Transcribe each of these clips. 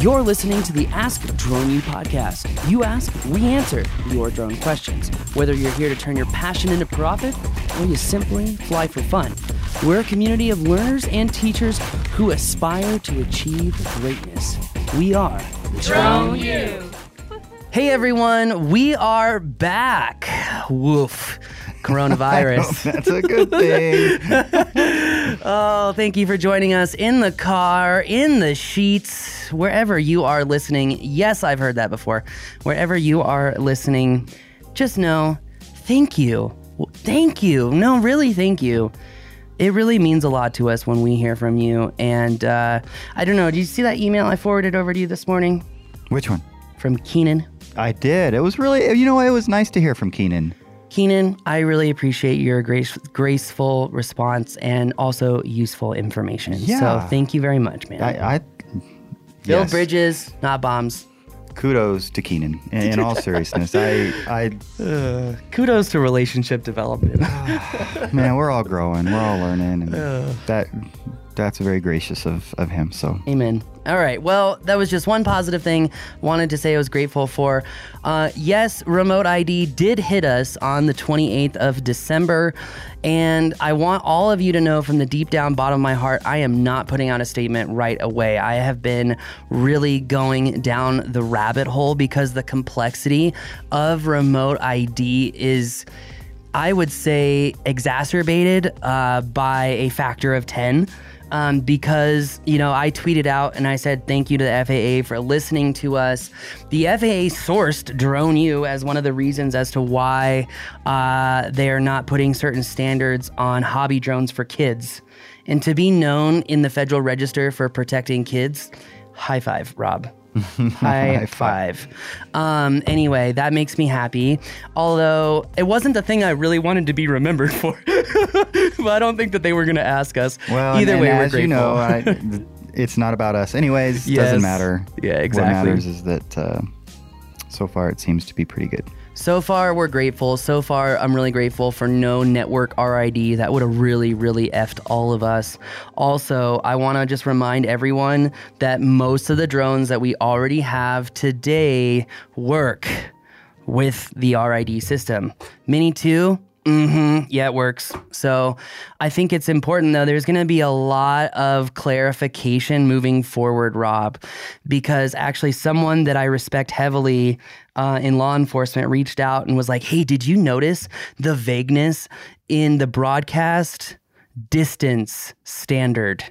You're listening to the Ask Drone U podcast. You ask, we answer your drone questions. Whether you're here to turn your passion into profit or you simply fly for fun, we're a community of learners and teachers who aspire to achieve greatness. We are Drone U. Hey everyone, we are back. Woof. Coronavirus. That's a good thing. oh, thank you for joining us in the car, in the sheets, wherever you are listening. Yes, I've heard that before. Wherever you are listening, just know thank you. Thank you. No, really, thank you. It really means a lot to us when we hear from you. And uh, I don't know, did you see that email I forwarded over to you this morning? Which one? From Keenan. I did. It was really, you know, it was nice to hear from Keenan. Keenan, I really appreciate your grace, graceful response and also useful information. Yeah. So thank you very much, man. I, I Build yes. bridges, not bombs. Kudos to Keenan. In, in all seriousness, I, I, Uh, kudos to relationship development. man, we're all growing, we're all learning, and that, that's very gracious of, of him. So Amen. All right. Well, that was just one positive thing. Wanted to say I was grateful for. Uh, yes, remote ID did hit us on the 28th of December. And I want all of you to know from the deep down bottom of my heart, I am not putting out a statement right away. I have been really going down the rabbit hole because the complexity of remote ID is. I would say exacerbated uh, by a factor of 10 um, because, you know, I tweeted out and I said thank you to the FAA for listening to us. The FAA sourced Drone U as one of the reasons as to why uh, they are not putting certain standards on hobby drones for kids. And to be known in the Federal Register for protecting kids, high five, Rob. High five. Um, anyway, that makes me happy. Although it wasn't the thing I really wanted to be remembered for. but I don't think that they were going to ask us. well, Either and, way, and we're as grateful. you know, I, it's not about us, anyways. Yes. Doesn't matter. Yeah, exactly. What matters is that uh, so far it seems to be pretty good. So far, we're grateful. So far, I'm really grateful for no network RID. That would have really, really effed all of us. Also, I want to just remind everyone that most of the drones that we already have today work with the RID system. Mini 2, Mm-hmm. Yeah, it works. So I think it's important though. There's going to be a lot of clarification moving forward, Rob, because actually someone that I respect heavily uh, in law enforcement reached out and was like, "Hey, did you notice the vagueness in the broadcast distance standard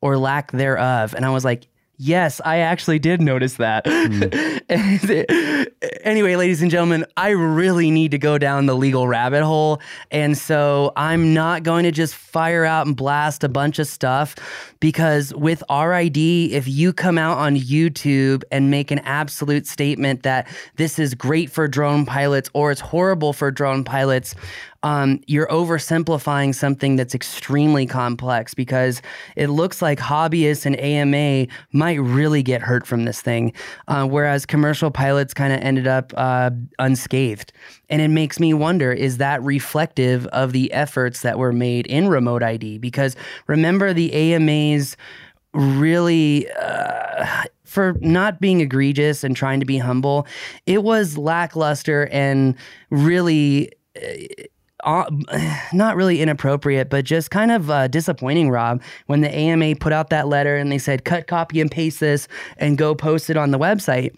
or lack thereof?" And I was like. Yes, I actually did notice that. Hmm. anyway, ladies and gentlemen, I really need to go down the legal rabbit hole. And so I'm not going to just fire out and blast a bunch of stuff because with RID, if you come out on YouTube and make an absolute statement that this is great for drone pilots or it's horrible for drone pilots, um, you're oversimplifying something that's extremely complex because it looks like hobbyists and AMA might really get hurt from this thing, uh, whereas commercial pilots kind of ended up uh, unscathed. And it makes me wonder is that reflective of the efforts that were made in remote ID? Because remember, the AMAs really. Uh, for not being egregious and trying to be humble, it was lackluster and really uh, not really inappropriate, but just kind of uh, disappointing, Rob, when the AMA put out that letter and they said, cut, copy, and paste this and go post it on the website.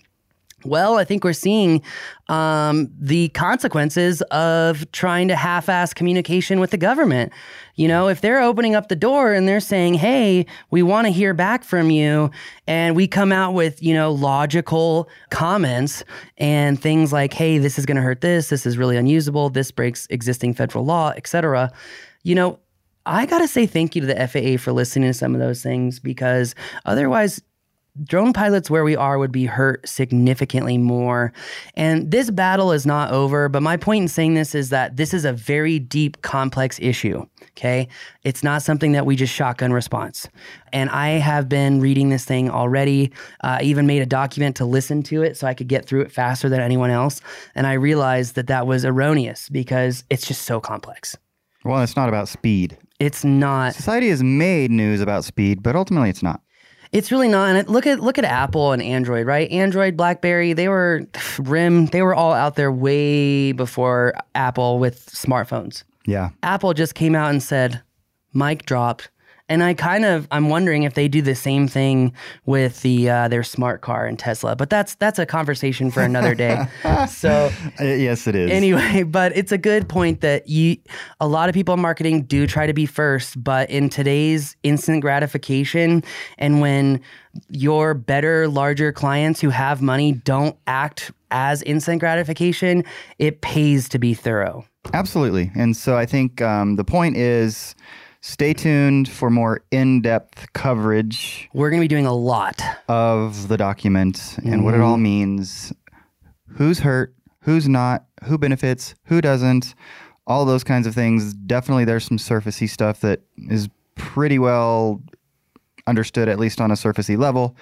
Well, I think we're seeing um, the consequences of trying to half ass communication with the government. You know, if they're opening up the door and they're saying, hey, we want to hear back from you, and we come out with, you know, logical comments and things like, hey, this is going to hurt this, this is really unusable, this breaks existing federal law, etc. You know, I got to say thank you to the FAA for listening to some of those things because otherwise, drone pilots where we are would be hurt significantly more. And this battle is not over, but my point in saying this is that this is a very deep, complex issue. Okay. It's not something that we just shotgun response. And I have been reading this thing already. Uh, I even made a document to listen to it so I could get through it faster than anyone else. And I realized that that was erroneous because it's just so complex. Well, it's not about speed. It's not. Society has made news about speed, but ultimately it's not. It's really not. And look at look at Apple and Android, right? Android, BlackBerry, they were RIM, they were all out there way before Apple with smartphones. Yeah. Apple just came out and said, "Mic dropped." And I kind of I'm wondering if they do the same thing with the uh, their smart car and Tesla, but that's that's a conversation for another day. so Uh, yes, it is. anyway, but it's a good point that you a lot of people in marketing do try to be first, but in today's instant gratification and when your better larger clients who have money don't act as instant gratification, it pays to be thorough. Absolutely. And so I think um, the point is stay tuned for more in depth coverage We're going to be doing a lot. of the document and what it all mm-hmm. means. Who's hurt, who's not, who benefits, who doesn't, all those kinds of things. Definitely, there's some surfacey stuff that is pretty well understood, at least on a surfacey level,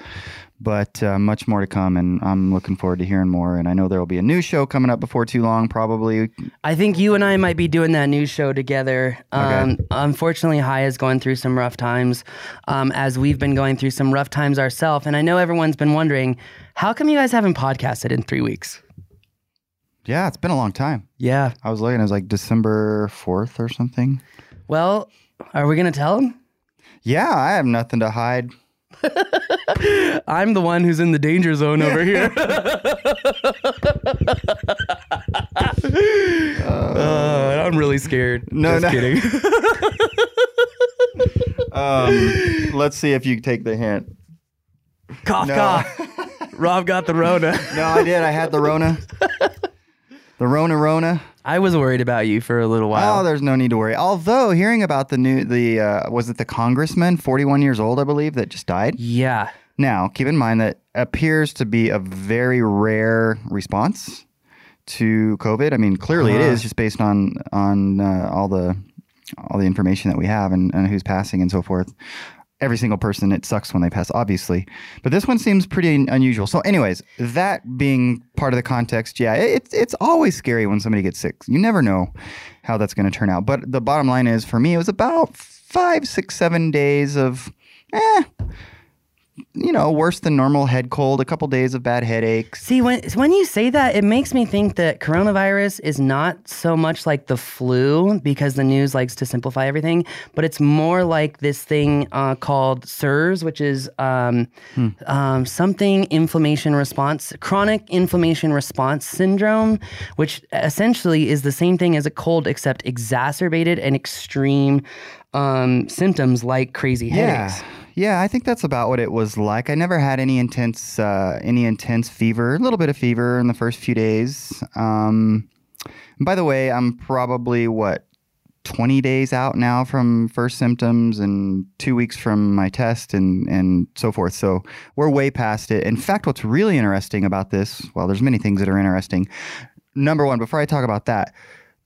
but uh, much more to come. And I'm looking forward to hearing more. And I know there will be a new show coming up before too long, probably. I think you and I might be doing that new show together. Um, Unfortunately, High is going through some rough times, um, as we've been going through some rough times ourselves. And I know everyone's been wondering, how come you guys haven't podcasted in three weeks? Yeah, it's been a long time. Yeah. I was looking, it was like December 4th or something. Well, are we going to tell them? Yeah, I have nothing to hide. I'm the one who's in the danger zone over here. Uh, I'm really scared. No, Just no. kidding. Um, let's see if you take the hint. cough, No. cough. Rob got the Rona. No, I did. I had the Rona. The Rona Rona. I was worried about you for a little while. Oh, there's no need to worry. Although hearing about the new, the uh, was it the congressman, 41 years old, I believe, that just died. yeah. Now, keep in mind that appears to be a very rare response to COVID. I mean, clearly it Uh-huh. is just based on on uh, all the all the information that we have and, and who's passing and so forth. Every single person, it sucks when they pass, obviously. But this one seems pretty unusual. So, anyways, that being part of the context, yeah, it's it's always scary when somebody gets sick. You never know how that's going to turn out. But the bottom line is, for me, it was about five, six, seven days of, eh, you know, worse than normal head cold, a couple days of bad headaches. See, when when you say that, it makes me think that coronavirus is not so much like the flu because the news likes to simplify everything, but it's more like this thing uh, called CIRS, which is um, um, something inflammation response, chronic inflammation response syndrome, which essentially is the same thing as a cold except exacerbated and extreme um, symptoms like crazy headaches. Yeah, yeah, I think that's about what it was like. I never had any intense, uh, any intense fever. A little bit of fever in the first few days. Um, by the way, I'm probably what 20 days out now from first symptoms and two weeks from my test and and so forth. So we're way past it. In fact, what's really interesting about this, well, there's many things that are interesting. Number one, before I talk about that,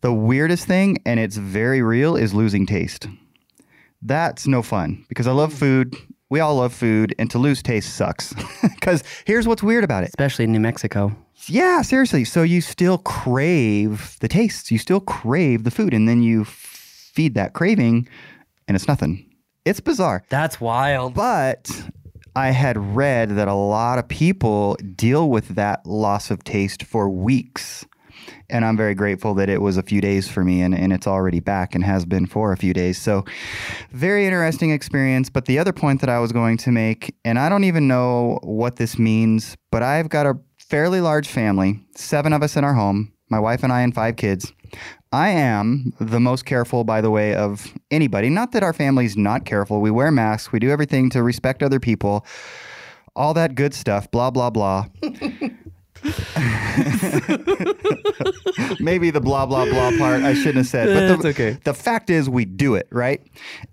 the weirdest thing, and it's very real, is losing taste. That's no fun because I love food. We all love food, and to lose taste sucks. Because here's what's weird about it. Especially in New Mexico. Yeah, seriously. So you still crave the tastes, you still crave the food, and then you feed that craving, and it's nothing. It's bizarre. That's wild. But I had read that a lot of people deal with that loss of taste for weeks. And I'm very grateful that it was a few days for me and, and it's already back and has been for a few days. So, very interesting experience. But the other point that I was going to make, and I don't even know what this means, but I've got a fairly large family, seven of us in our home, my wife and I, and five kids. I am the most careful, by the way, of anybody. Not that our family's not careful. We wear masks, we do everything to respect other people, all that good stuff, blah, blah, blah. Maybe the blah, blah, blah part I shouldn't have said. But That's the, okay. the fact is, we do it, right?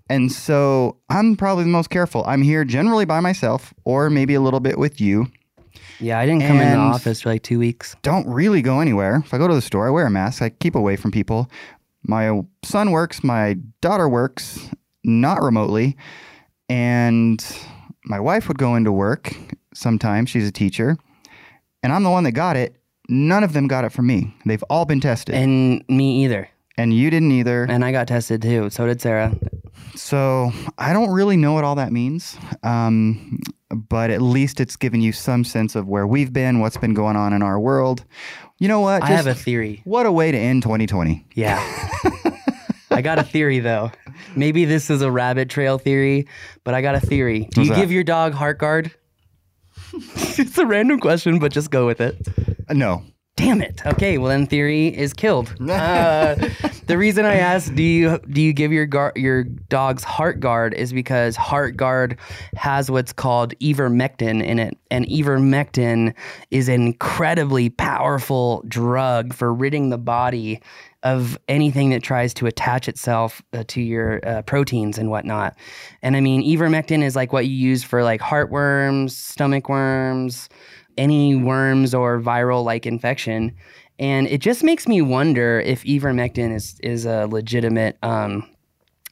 And so I'm probably the most careful. I'm here generally by myself or maybe a little bit with you. Yeah, I didn't come in the office for like two weeks. don't really go anywhere. If I go to the store, I wear a mask. I keep away from people. My son works, my daughter works, not remotely. And my wife would go into work sometimes. She's a teacher. And I'm the one that got it. None of them got it from me. They've all been tested. And, me either. And you didn't either. And I got tested too. So did Sarah. So I don't really know what all that means. Um, but at least it's given you some sense of where we've been, what's been going on in our world. You know what? I have a theory. what a way to end 2020. Yeah. I got a theory though. Maybe this is a rabbit trail theory, but I got a theory. Do What's you that? give your dog heart guard? it's a random question, but just go with it. Uh, No. Damn it. Okay, well then theory is killed. Uh, the reason I asked do you do you give your gar- your dog's heart guard is because heart guard has what's called ivermectin in it, and ivermectin is an incredibly powerful drug for ridding the body of anything that tries to attach itself uh, to your uh, proteins and whatnot. And I mean, ivermectin is like what you use for like heartworms, stomach worms, any worms or viral like infection. And it just makes me wonder if ivermectin is is a legitimate um,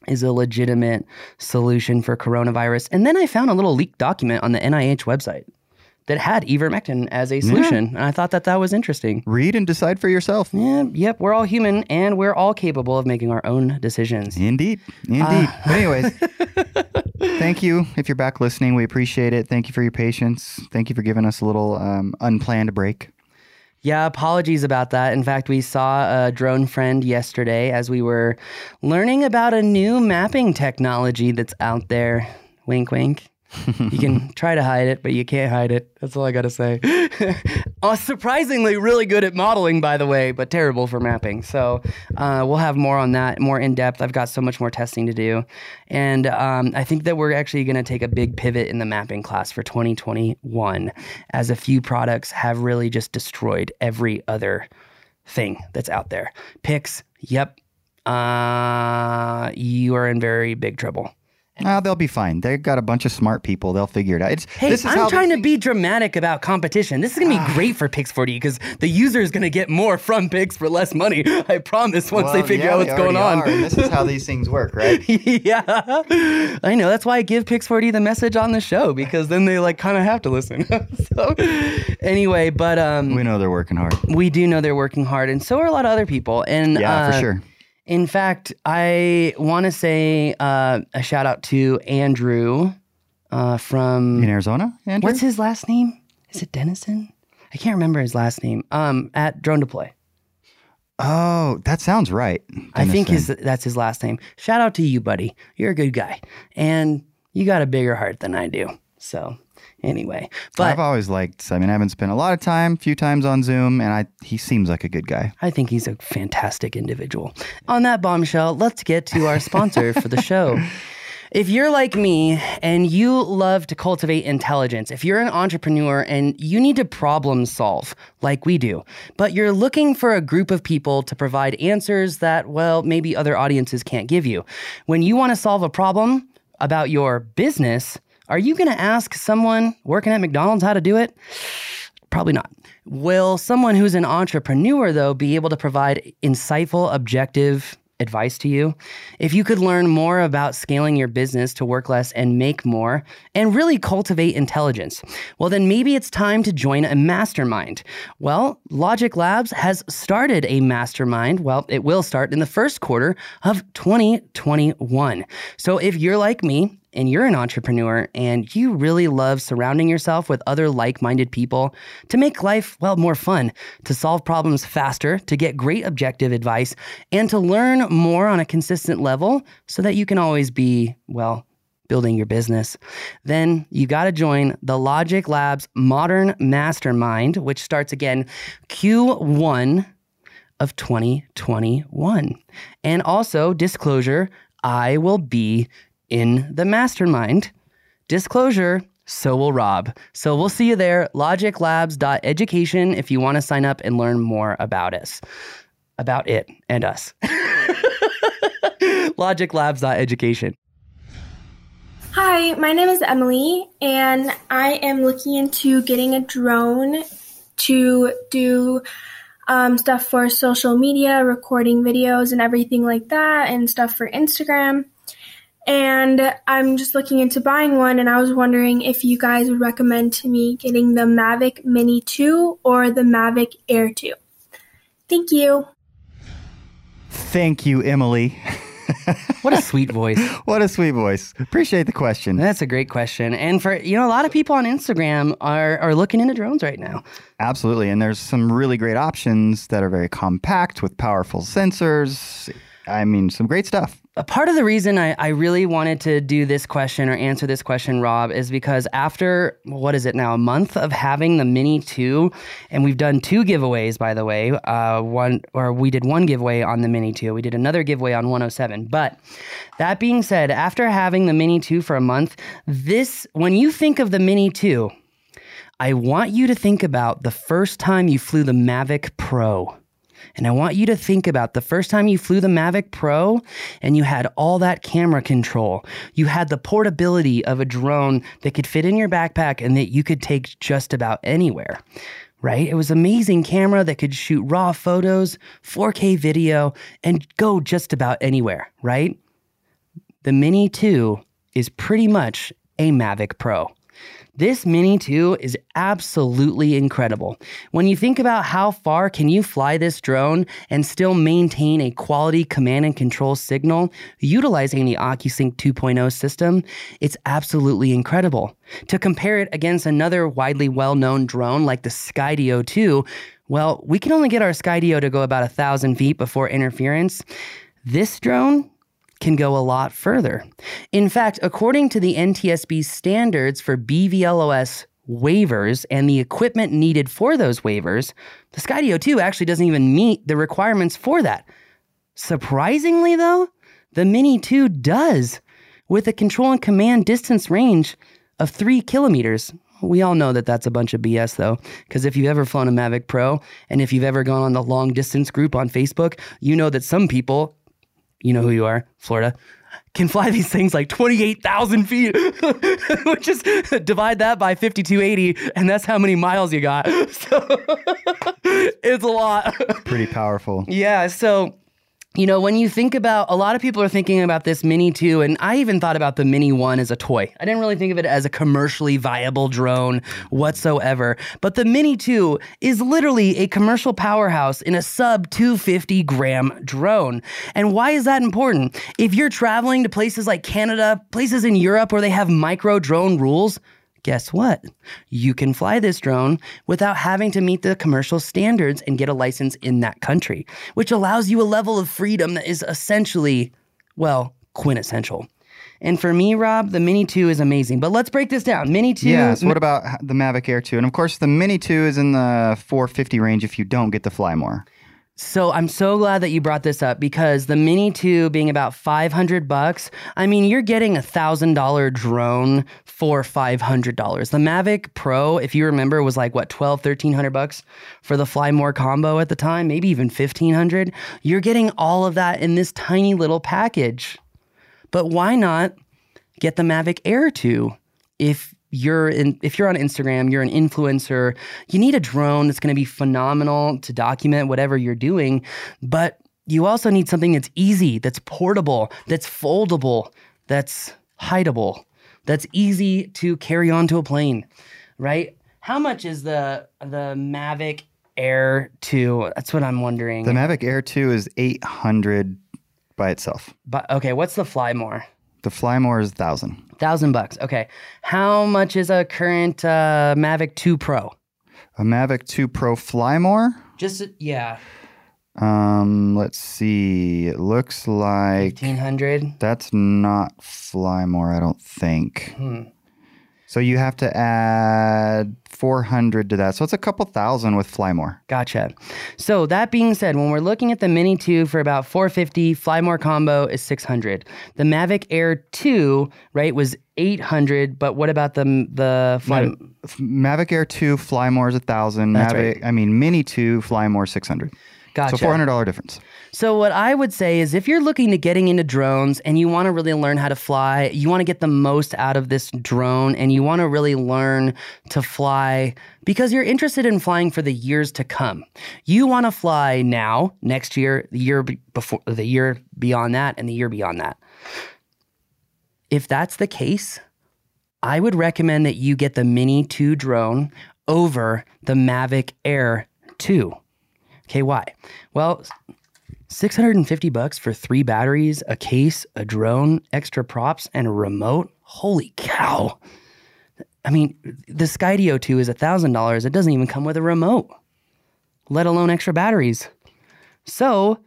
is a legitimate solution for coronavirus. And then I found a little leaked document on the NIH website that had ivermectin as a solution, and I thought that that was interesting. Read and decide for yourself. Yeah, yep, we're all human and we're all capable of making our own decisions. Indeed. Indeed. but anyways, thank you. If you're back listening, we appreciate it. Thank you for your patience. Thank you for giving us a little um, unplanned break. Yeah, apologies about that. In fact, we saw a drone friend yesterday as we were learning about a new mapping technology that's out there. Wink, wink. You can try to hide it, but you can't hide it. That's all I got to say. uh, surprisingly, really good at modeling, by the way, but terrible for mapping. So uh, we'll have more on that, more in depth. I've got so much more testing to do. And um, I think that we're actually going to take a big pivot in the mapping class for 2021, as a few products have really just destroyed every other thing that's out there. Pix, yep. Uh, you are in very big trouble. Ah, they'll be fine. They've got a bunch of smart people. They'll figure it out. It's, Hey, this is I'm trying to be dramatic about competition. This is gonna be great for Pix4D because the user is gonna get more from Pix for less money. I promise once they figure yeah, out what's going on. are, this is how these things work, right? yeah, I know. That's why I give Pix4D the message on the show because then they like kind of have to listen. so, anyway, but um, we know they're working hard. we do know they're working hard, and so are a lot of other people. And Yeah, uh, for sure. In fact, I want to say uh, a shout out to Andrew uh, from In Arizona, Andrew? What's his last name? Is it Dennison? I can't remember his last name. Um, at DroneDeploy. Oh, that sounds right. I think his that's his last name. Shout out to you, buddy. You're a good guy, and you got a bigger heart than I do. So, anyway, but I've always liked. I mean, I haven't spent a lot of time, few times on Zoom, and I he seems like a good guy. I think he's a fantastic individual. On that bombshell, let's get to our sponsor for the show. If you're like me and you love to cultivate intelligence, if you're an entrepreneur and you need to problem solve like we do, but you're looking for a group of people to provide answers that, well, maybe other audiences can't give you. When you want to solve a problem about your business, are you going to ask someone working at McDonald's how to do it? Probably not. Will someone who's an entrepreneur, though, be able to provide insightful, objective advice to you? If you could learn more about scaling your business to work less and make more and really cultivate intelligence, well, then maybe it's time to join a mastermind. Well, Logic Labs has started a mastermind. Well, it will start in the first quarter of 2021. So if you're like me, and you're an entrepreneur and you really love surrounding yourself with other like minded people to make life, well, more fun, to solve problems faster, to get great objective advice, and to learn more on a consistent level so that you can always be, well, building your business, then you got to join the Logic Labs Modern Mastermind, which starts again Q1 of 2021. And also, disclosure, I will be in the mastermind. Disclosure, so will Rob. So we'll see you there, logiclabs.education, if you want to sign up and learn more about us, about it and us. logiclabs.education. Hi, my name is Emily, and I am looking into getting a drone to do um, stuff for social media, recording videos, and everything like that, and stuff for Instagram. And I'm just looking into buying one, and I was wondering if you guys would recommend to me getting the Mavic Mini 2 or the Mavic Air 2. Thank you. Thank you, Emily. What a sweet voice. What a sweet voice. Appreciate the question. That's a great question. And for you know, a lot of people on Instagram are are looking into drones right now. Absolutely. And there's some really great options that are very compact with powerful sensors. I mean, some great stuff. A part of the reason I, I really wanted to do this question or answer this question, Rob, is because after what is it now, a month of having the Mini 2, and we've done two giveaways, by the way. Uh, one or we did one giveaway on the Mini 2. We did another giveaway on 107. But that being said, after having the Mini 2 for a month, this when you think of the Mini 2, I want you to think about the first time you flew the Mavic Pro. And I want you to think about the first time you flew the Mavic Pro and you had all that camera control. You had the portability of a drone that could fit in your backpack and that you could take just about anywhere. Right? It was amazing camera that could shoot raw photos, 4K video, and go just about anywhere, right? The Mini 2 is pretty much a Mavic Pro. This Mini 2 is absolutely incredible. When you think about how far can you fly this drone and still maintain a quality command and control signal utilizing the OcuSync 2.0 system, it's absolutely incredible. To compare it against another widely well-known drone like the Skydio 2, well, we can only get our Skydio to go about a thousand feet before interference. This drone can go a lot further. In fact, according to the NTSB standards for BVLOS waivers and the equipment needed for those waivers, the Skydio 2 actually doesn't even meet the requirements for that. Surprisingly, though, the Mini 2 does, with a control and command distance range of three kilometers. We all know that that's a bunch of BS, though, because if you've ever flown a Mavic Pro and if you've ever gone on the long distance group on Facebook, you know that some people you know who you are, Florida, can fly these things like 28,000 feet, which is divide that by 5280, and that's how many miles you got. So it's a lot. Pretty powerful. Yeah. So, you know, when you think about a lot of people are thinking about this Mini 2, and I even thought about the Mini 1 as a toy. I didn't really think of it as a commercially viable drone whatsoever. But the Mini 2 is literally a commercial powerhouse in a sub 250 gram drone. And why is that important? If you're traveling to places like Canada, places in Europe where they have micro drone rules, guess what? You can fly this drone without having to meet the commercial standards and get a license in that country, which allows you a level of freedom that is essentially, well, quintessential. And for me, Rob, the Mini 2 is amazing. But let's break this down. Mini 2. Yeah. So what about the Mavic Air 2? And of course, the Mini 2 is in the 450 range if you don't get the Fly More. So I'm so glad that you brought this up because the Mini 2 being about 500 bucks, I mean, you're getting a $1,000 drone for $500. The Mavic Pro, if you remember, was like what 12, 1300 bucks for the Fly More combo at the time, maybe even 1500. You're getting all of that in this tiny little package. But why not get the Mavic Air 2 if you're in if you're on Instagram, you're an influencer, you need a drone that's going to be phenomenal to document whatever you're doing, but you also need something that's easy, that's portable, that's foldable, that's hideable, that's easy to carry onto a plane, right? How much is the the Mavic Air 2? That's what I'm wondering. The Mavic Air 2 is 800 by itself. but okay, what's the Fly More? The Flymore is 1000. Thousand bucks. Okay. How much is a current uh, Mavic 2 Pro? A Mavic 2 Pro Flymore. Just yeah, Um, let's see. It looks like fifteen hundred. that's not Flymore, I don't think. Hmm. So you have to add 400 to that. So it's a couple thousand with Fly More. Gotcha. So that being said, when we're looking at the Mini 2 for about 450, Flymore combo is 600. The Mavic Air 2, right, was 800, but what about the the Fly Mavic Air 2 Fly More is 1000. That's Mavic, I mean Mini 2 Fly More 600. Gotcha. So $400 difference. So what I would say is if you're looking to getting into drones and you want to really learn how to fly, you want to get the most out of this drone and you want to really learn to fly because you're interested in flying for the years to come. You want to fly now, next year, the year before the year beyond that and the year beyond that. If that's the case, I would recommend that you get the Mini 2 drone over the Mavic Air 2. Okay, why? Well, 650 bucks for three batteries, a case, a drone, extra props, and a remote. Holy cow. I mean, the Skydio 2 is $1,000. It doesn't even come with a remote, let alone extra batteries. So,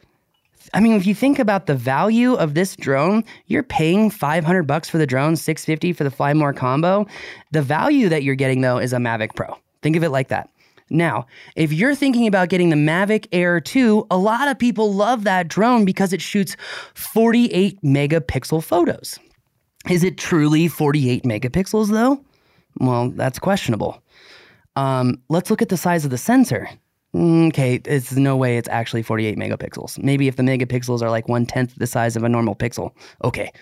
I mean, if you think about the value of this drone, you're paying 500 bucks for the drone, 650 for the Fly More combo. The value that you're getting though is a Mavic Pro. Think of it like that. Now, if you're thinking about getting the Mavic Air 2, a lot of people love that drone because it shoots 48 megapixel photos. Is it truly 48 megapixels though? Well, that's questionable. Um, let's look at the size of the sensor. Okay, it's no way it's actually 48 megapixels. Maybe if the megapixels are like one tenth the size of a normal pixel. Okay.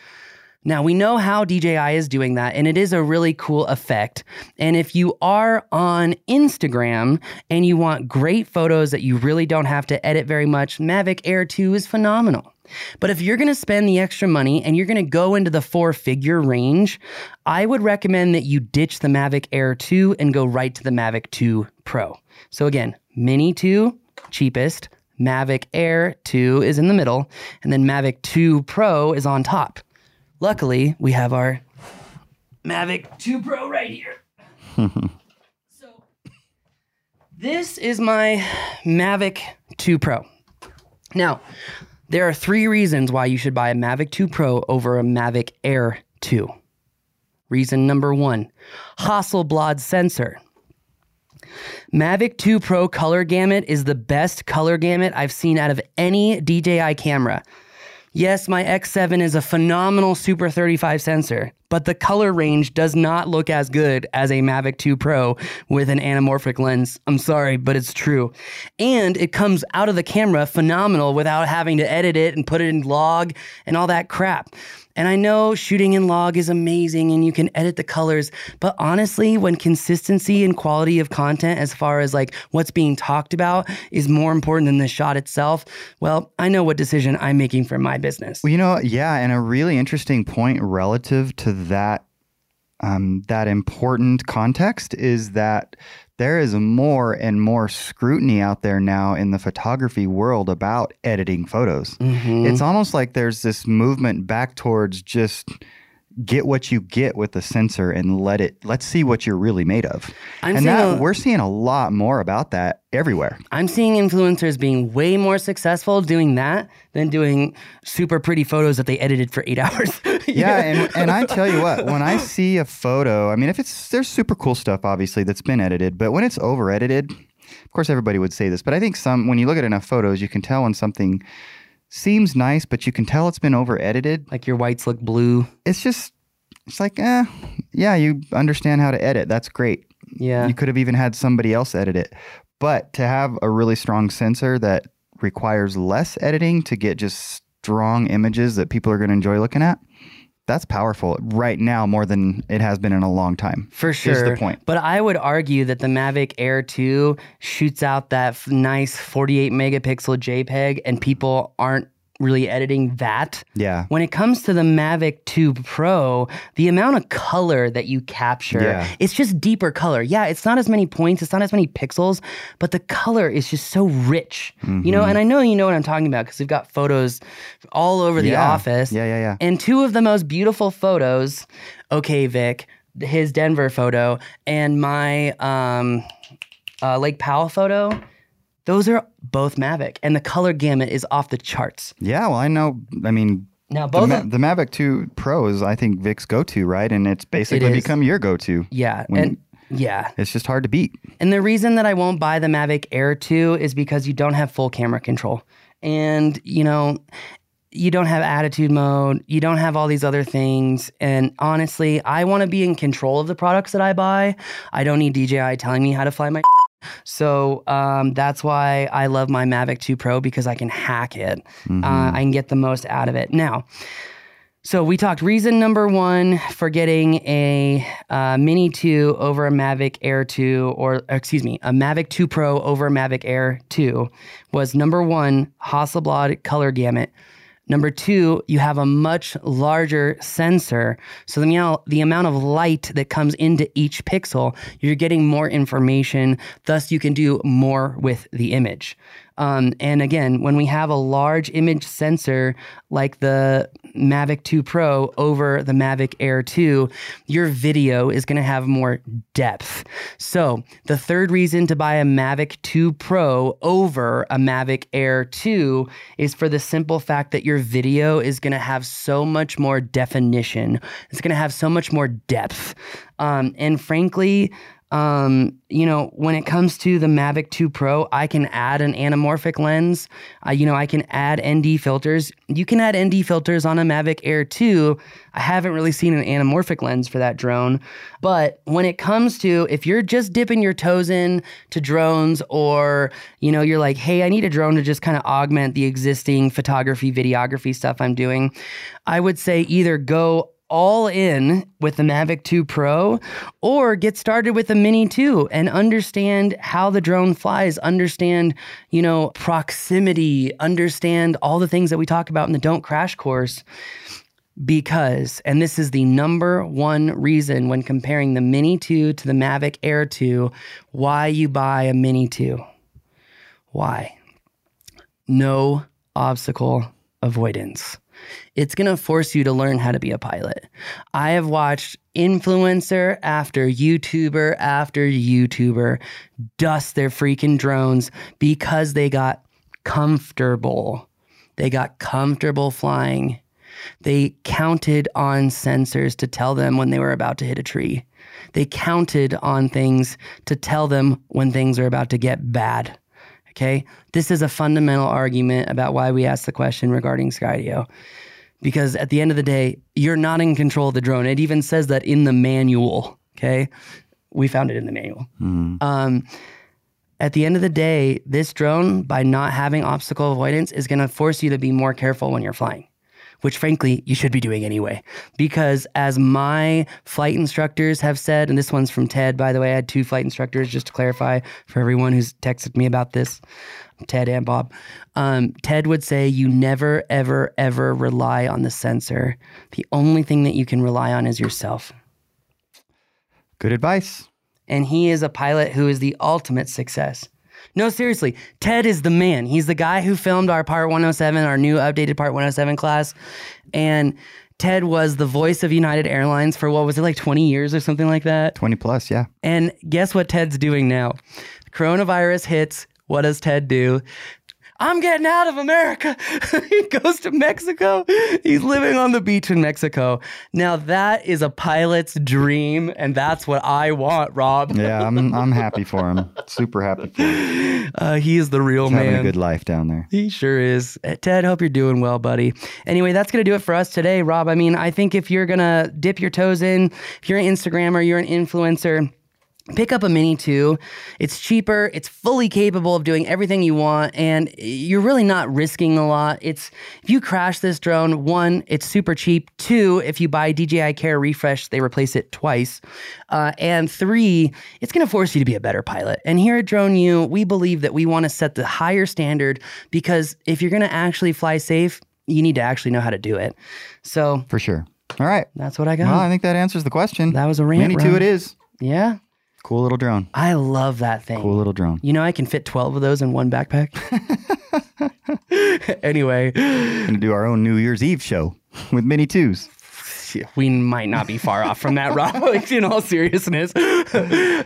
Now we know how DJI is doing that, and it is a really cool effect. And if you are on Instagram and you want great photos that you really don't have to edit very much, Mavic Air 2 is phenomenal. But if you're gonna spend the extra money and you're gonna go into the four figure range, I would recommend that you ditch the Mavic Air 2 and go right to the Mavic 2 Pro. So again, Mini 2, cheapest. Mavic Air 2 is in the middle, and then Mavic 2 Pro is on top. Luckily, we have our Mavic 2 Pro right here. so, this is my Mavic 2 Pro. Now, there are three reasons why you should buy a Mavic 2 Pro over a Mavic Air 2. Reason number one Hasselblad sensor. Mavic 2 Pro color gamut is the best color gamut I've seen out of any DJI camera. Yes, my X7 is a phenomenal Super 35 sensor, but the color range does not look as good as a Mavic 2 Pro with an anamorphic lens. I'm sorry, but it's true. And it comes out of the camera phenomenal without having to edit it and put it in log and all that crap. And I know shooting in log is amazing and you can edit the colors, but honestly, when consistency and quality of content, as far as like what's being talked about, is more important than the shot itself, well, I know what decision I'm making for my business. Well, you know, yeah, and a really interesting point relative to that um, that important context is that there is more and more scrutiny out there now in the photography world about editing photos. Mhm. It's almost like there's this movement back towards just get what you get with the sensor and let it let's see what you're really made of. I'm and seeing that a- we're seeing a lot more about that everywhere. I'm seeing influencers being way more successful doing that than doing super pretty photos that they edited for eight hours. yeah, and, and I tell you what, when I see a photo, I mean, if it's there's super cool stuff obviously that's been edited, but when it's over edited, of course everybody would say this, but I think some when you look at enough photos, you can tell when something seems nice, but you can tell it's been over edited. like your whites look blue. It's just it's like, eh, yeah, you understand how to edit. That's great. Yeah. You could have even had somebody else edit it. But to have a really strong sensor that requires less editing to get just strong images that people are going to enjoy looking at, that's powerful right now more than it has been in a long time. For sure. Is the point. But I would argue that the Mavic Air 2 shoots out that f- nice 48 megapixel JPEG, and people aren't really editing that. Yeah. When it comes to the Mavic 2 Pro, the amount of color that you capture, Yeah. it's just deeper color. Yeah, it's not as many points, it's not as many pixels, but the color is just so rich. You Mm-hmm. know, and I know you know what I'm talking about because we've got photos all over the Yeah. office. Yeah, yeah, yeah. And two of the most beautiful photos, okay, Vic, his Denver photo and my um, uh, Lake Powell photo, those are both Mavic, and the color gamut is off the charts. Yeah, well, I know. I mean, Now, the, both Ma- the Mavic 2 Pro is, I think, Vic's go to, right? And it's basically is. become your go to. yeah, and yeah, It's just hard to beat. and the reason that I won't buy the Mavic Air 2 is because you don't have full camera control, and you know. You don't have attitude mode. You don't have all these other things. And honestly, I want to be in control of the products that I buy. I don't need DJI telling me how to fly my So um, that's why I love my Mavic 2 Pro because I can hack it. Uh, I can get the most out of it. Now, so we talked reason number one for getting a uh, Mini 2 over a Mavic Air 2, or excuse me, a Mavic 2 Pro over a Mavic Air 2 was number one, Hasselblad color gamut. Number two, you have a much larger sensor. So the the amount of light that comes into each pixel, you're getting more information. Thus, you can do more with the image. Um, and again, when we have a large image sensor like the Mavic 2 Pro over the Mavic Air 2, your video is going to have more depth. So, the third reason to buy a Mavic 2 Pro over a Mavic Air 2 is for the simple fact that your video is going to have so much more definition. It's going to have so much more depth. Um, and frankly, um, you know, when it comes to the Mavic 2 Pro, I can add an anamorphic lens. Uh, you know, I can add ND filters. You can add ND filters on a Mavic Air 2. I haven't really seen an anamorphic lens for that drone. But when it comes to if you're just dipping your toes in to drones or, you know, you're like, hey, I need a drone to just kind of augment the existing photography, videography stuff I'm doing, I would say either go all in with the Mavic 2 Pro or get started with the Mini 2 and understand how the drone flies, understand, you know, proximity, understand all the things that we talk about in the Don't Crash course. Because, and this is the number one reason when comparing the Mini 2 to the Mavic Air 2, why you buy a Mini 2. Why? No obstacle avoidance it's going to force you to learn how to be a pilot. I have watched influencer after YouTuber after YouTuber dust their freaking drones because they got comfortable. They got comfortable flying. They counted on sensors to tell them when they were about to hit a tree. They counted on things to tell them when things are about to get bad. Okay. This is a fundamental argument about why we asked the question regarding Skydio. Because at the end of the day, you're not in control of the drone. It even says that in the manual. Okay. We found it in the manual. Mm. Um, at the end of the day, this drone, by not having obstacle avoidance, is going to force you to be more careful when you're flying which frankly you should be doing anyway. Because as my flight instructors have said, and this one's from Ted, by the way, I had two flight instructors just to clarify for everyone who's texted me about this. Ted and Bob. Um, Ted would say you never, ever, ever rely on the sensor. The only thing that you can rely on is yourself. Good advice. And he is a pilot who is the ultimate success. No, seriously, Ted is the man. He's the guy who filmed our Part 107, our new updated Part 107 class. And Ted was the voice of United Airlines for what was it like 20 years or something like that? 20 plus, yeah. And guess what Ted's doing now? Coronavirus hits. What does Ted do? I'm getting out of America. he goes to Mexico. He's living on the beach in Mexico. Now that is a pilot's dream, and that's what I want, Rob. Yeah, I'm I'm happy for him. Super happy for him. Uh, he is the real He's man. having a good life down there. He sure is. Uh, Ted, hope you're doing well, buddy. Anyway, that's going to do it for us today, Rob. I mean, I think if you're going to dip your toes in, if you're an Instagrammer, you're an influencer, Pick up a Mini 2. It's cheaper, it's fully capable of doing everything you want, and you're really not risking a lot. It's if you crash this drone, one, it's super cheap. Two, if you buy DJI Care Refresh, they replace it twice. Uh, and three, it's going to force you to be a better pilot. And here at Drone U, we believe that we want to set the higher standard because if you're going to actually fly safe, you need to actually know how to do it. So For sure. All right. that's what I got. Well, I think that answers the question. that was a rant. Mini 2 it is. Yeah. Cool little drone. I love that thing. Cool little drone. You know, I can fit 12 of those in one backpack. anyway, Gonna do our own New Year's Eve show with Mini 2s. We might not be far off from that, Rob, like, in all seriousness.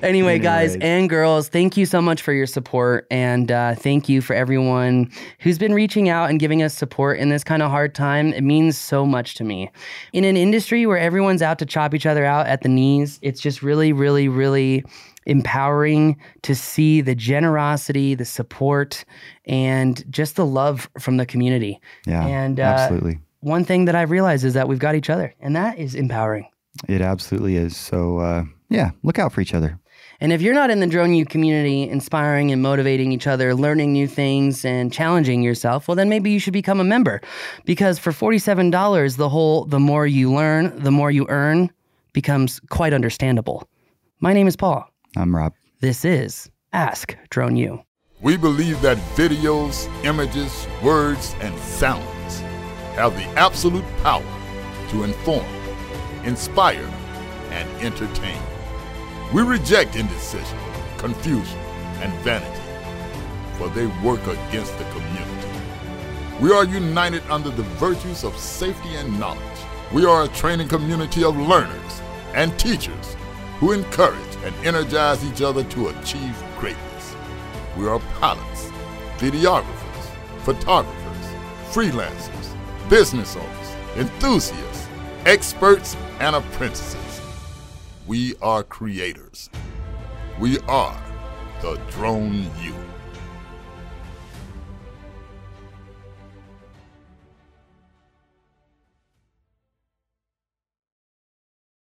anyway, guys and girls, thank you so much for your support. And uh, thank you for everyone who's been reaching out and giving us support in this kind of hard time. It means so much to me. In an industry where everyone's out to chop each other out at the knees, it's just really, really, really empowering to see the generosity, the support, and just the love from the community. Yeah. And, uh, absolutely. One thing that I've realized is that we've got each other, and that is empowering. It absolutely is. So, uh, yeah, look out for each other. And if you're not in the Drone U community, inspiring and motivating each other, learning new things and challenging yourself, well, then maybe you should become a member. Because for $47, the whole the more you learn, the more you earn becomes quite understandable. My name is Paul. I'm Rob. This is Ask Drone U. We believe that videos, images, words, and sounds have the absolute power to inform, inspire, and entertain. We reject indecision, confusion, and vanity. for they work against the community. We are united under the virtues of safety and knowledge. We are a training community of learners and teachers who encourage and energize each other to achieve greatness. We are pilots, videographers, photographers, freelancers, business owners, enthusiasts, experts, and apprentices. We are creators. We are the Drone U.